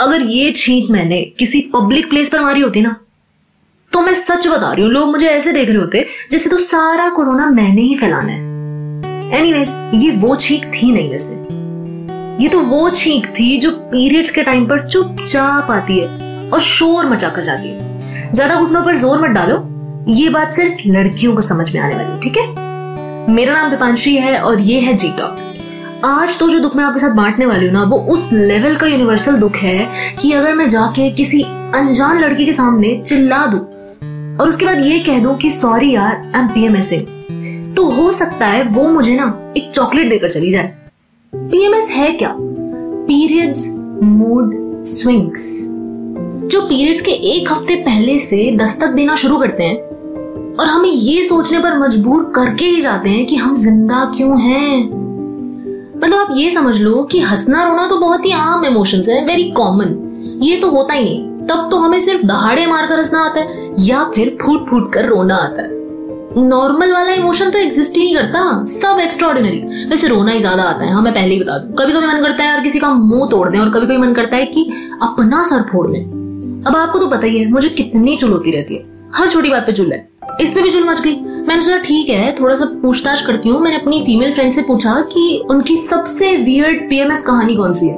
अगर ये छींक मैंने किसी पब्लिक प्लेस पर मारी होती ना तो मैं सच बता रही हूँ, लोग मुझे ऐसे देख रहे होते जैसे तो सारा कोरोना मैंने ही फैलाना है। एनीवेज ये वो छींक थी नहीं वैसे। ये तो वो छींक थी जो पीरियड्स के टाइम पर चुपचाप आती है और शोर मचा कर जाती है। ज़्यादा घुटनों पर ज़ोर मत डालो, ये बात सिर्फ़ लड़कियों को समझ में आने वाली ठीक है? मेरा नाम दीपांशी है और ये है जी टॉक आज तो जो दुख मैं आपके साथ बांटने वाली हूँ ना, वो उस लेवल का यूनिवर्सल दुख है कि अगर मैं जाके किसी अनजान लड़की के सामने चिल्ला दूँ और उसके बाद ये कह दूँ कि सॉरी यार आई एम पीएमएसइंग तो हो सकता है वो मुझे ना एक चॉकलेट देकर चली जाए। पीएमएस है क्या? पीरियड्स मूड स्विंग्स जो पीरियड्स के एक हफ़्ते पहले से दस्तक देना शुरू करते हैं और हमें ये सोचने पर मजबूर करके ही जाते हैं कि हम ज़िंदा क्यों हैं। मतलब आप ये समझ लो कि हंसना रोना तो बहुत ही आम इमोशंस है वेरी कॉमन ये तो होता ही नहीं। तब तो हमें सिर्फ़ दहाड़े मारकर हंसना आता है, या फिर फूट फूट कर रोना आता है। नॉर्मल वाला इमोशन तो एग्जिस्ट ही नहीं करता, सब एक्स्ट्रॉर्डिनरी वैसे रोना ही ज़्यादा आता है हाँ मैं पहले ही बता दूँ। कभी कभी मन करता है यार किसी का मुँह तोड़ दें, और कभी कभी मन करता है कि अपना सर फोड़ लें। अब आपको तो पता ही है, मुझे कितनी चुल होती रहती है। हर छोटी बात पे चुल है। इस पे भी चुल मच गई। मैंने सोचा, ठीक है थोड़ा सा पूछताछ करती हूँ। मैंने अपनी फीमेल फ्रेंड से पूछा कि उनकी सबसे वियर्ड पीएमएस कहानी कौन सी है?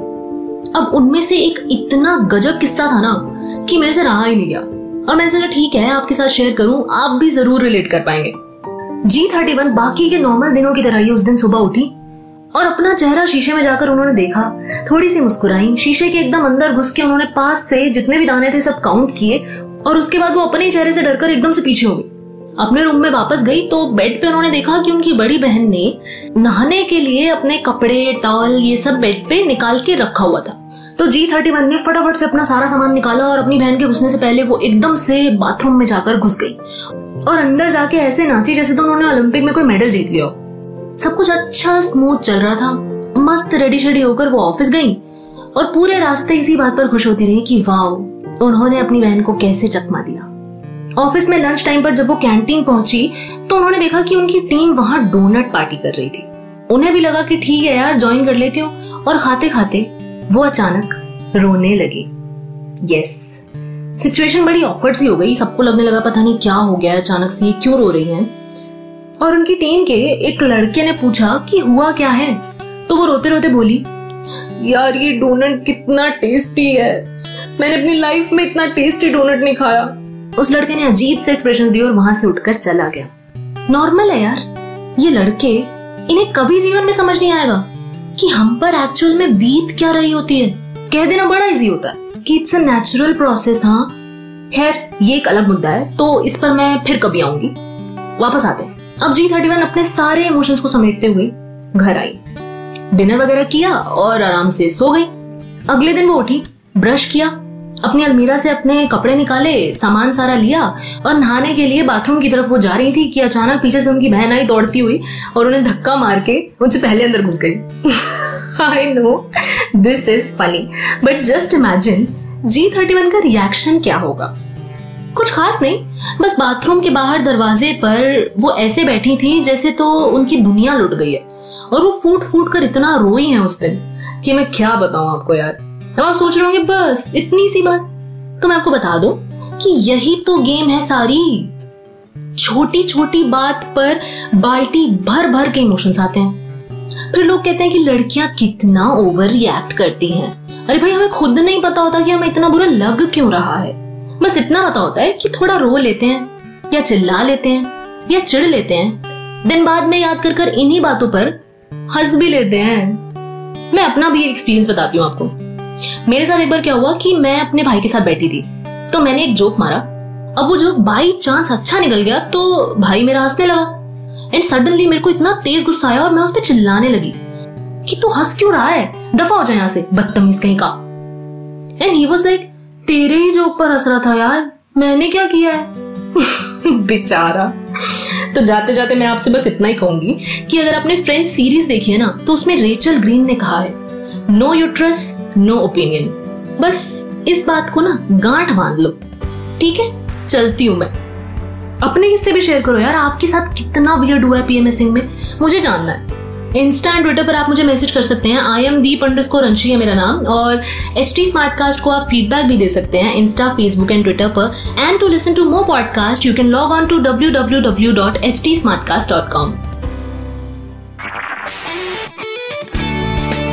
अब उनमें से एक इतना गजब किस्सा था ना कि मेरे से रहा ही नहीं गया। और मैंने सोचा, ठीक है, आपके साथ शेयर करूँ, आप भी ज़रूर रिलेट कर पाएँगे। जी थर्टी वन बाकी के नॉर्मल दिनों की तरह ही उस दिन सुबह उठी और अपना चेहरा शीशे में जाकर उन्होंने देखा। थोड़ी सी मुस्कुराई, शीशे के एकदम अंदर घुस के उन्होंने पास से जितने भी दाने थे सब काउंट किए और उसके बाद वो अपने चेहरे से डरकर एकदम से पीछे हो गई। अपने रूम में वापस गई तो बेड पे उन्होंने देखा कि उनकी बड़ी बहन ने नहाने के लिए अपने कपड़े टॉल ये सब बेड पे निकाल के रखा हुआ था। तो जी थर्टी वन ने फटाफट से अपना सारा सामान निकाला और अपनी बहन के घुसने से पहले वो एकदम से बाथरूम में जाकर घुस गई। और अंदर जाके ऐसे नाची जैसे तो उन्होंने ओलंपिक में कोई मेडल जीत लिया। सब कुछ अच्छा स्मूथ चल रहा था। मस्त रेडी शेडी होकर वो ऑफ़िस गई और पूरे रास्ते इसी बात पर खुश होती रही कि वाह उन्होंने अपनी बहन को कैसे चकमा दिया। ऑफ़िस में लंच टाइम पर जब वो कैंटीन पहुँची तो उन्होंने देखा कि उनकी टीम वहाँ डोनट पार्टी कर रही थी। उन्हें भी लगा कि ठीक है यार ज्वाइन कर लेती हूँ। और खाते खाते वो अचानक रोने लगी। यस सिचुएशन बड़ी ऑकवर्ड सी हो गई। सबको लगने लगा पता नहीं क्या हो गया अचानक से ये क्यों रो रही हैं। और उनकी टीम के एक लड़के ने पूछा कि हुआ क्या है? तो वो रोते रोते बोली, यार, ये डोनट कितना टेस्टी है। मैंने अपनी लाइफ में इतना टेस्टी डोनट नहीं खाया। उस लड़के ने अजीब से एक्सप्रेशन दिए और वहाँ से उठकर चला गया। नॉर्मल है यार। ये लड़के इन्हें कभी जीवन में समझ नहीं आएगा कि हम पर एक्चुअल में बीत क्या रही होती है। कह देना बड़ा इजी होता है कि इट्स अ नेचुरल प्रोसेस हाँ। खैर, ये एक अलग मुद्दा है तो इस पर मैं फिर कभी आऊँगी। वापस आते अब जी थर्टी वन अपने सारे इमोशंस को समेटते हुए घर आई। डिनर वगैरह किया और आराम से सो गई। अगले दिन वो उठी ब्रश किया अपनी अलमीरा से अपने कपड़े निकाले, सामान सारा लिया और नहाने के लिए बाथरूम की तरफ़ वो जा रही थी कि अचानक पीछे से उनकी बहन आई, दौड़ती हुई और उन्हें धक्का मार के उनसे पहले अंदर घुस गई। I know this is funny but just imagine G thirty one का रिएक्शन क्या होगा? कुछ खास नहीं, बस बाथरूम के बाहर दरवाजे पर वो ऐसे बैठी थी जैसे तो उनकी दुनिया लुट गई है। और वो फूट फूट कर इतना रोई है उस दिन कि मैं क्या बताऊँ आपको यार। अब आप सोच रहे होंगे, बस, इतनी सी बात। तो मैं आपको बता दूँ कि यही तो गेम है सारी। छोटी छोटी बात पर बाल्टी भर भर के इमोशंस आते हैं। फिर लोग कहते हैं कि लड़कियाँ कितना ओवर रिएक्ट करती हैं। अरे भाई, हमें खुद नहीं पता होता कि हमें इतना बुरा लग क्यों रहा है। बस इतना पता होता है कि थोड़ा रो लेते हैं, या चिल्ला लेते हैं, या चिढ़ लेते हैं। दिन बाद में याद कर कर इन्हीं बातों पर हंस भी लेते हैं। मैं अपना भी एक्सपीरियंस बताती हूँ आपको। मेरे साथ एक बार क्या हुआ कि मैं अपने भाई के साथ बैठी थी। तो मैंने एक जोक मारा। अब वो जोक बाई चांस अच्छा निकल गया तो भाई मेरा हंसने लगा। एंड सडनली मेरे को इतना तेज गुस्सा आया और मैं उस पर चिल्लाने लगी कि तू हंस क्यों रहा है? दफ़ा हो जाए यहाँ से, बदतमीज कहीं का। एंड ही वाज लाइक तेरे ही जोक पर हंस रहा था यार, मैंने क्या किया है? बेचारा। तो जाते जाते मैं आपसे बस इतना ही कहूँगी कि अगर आपने फ्रेंड सीरीज़ देखी है ना तो उसमें रेचल ग्रीन ने कहा है नो यूट्रस नो ओपिनियन बस इस बात को ना गांठ बाँध लो। ठीक है? चलती हूँ मैं। अपने किस्से भी शेयर करो यार। आपके साथ कितना वियर्ड हुआ है पीएमएसिंग में? मुझे जानना है। इंस्टा एंड ट्विटर पर आप मुझे मैसेज कर सकते हैं। I am Deep underscore Anshi है मेरा नाम। और एच टी स्मार्ट कास्ट को आप फीडबैक भी दे सकते हैं इंस्टा फेसबुक एंड ट्विटर पर। And to listen to more podcast you can log on to W W W dot H T smart cast dot com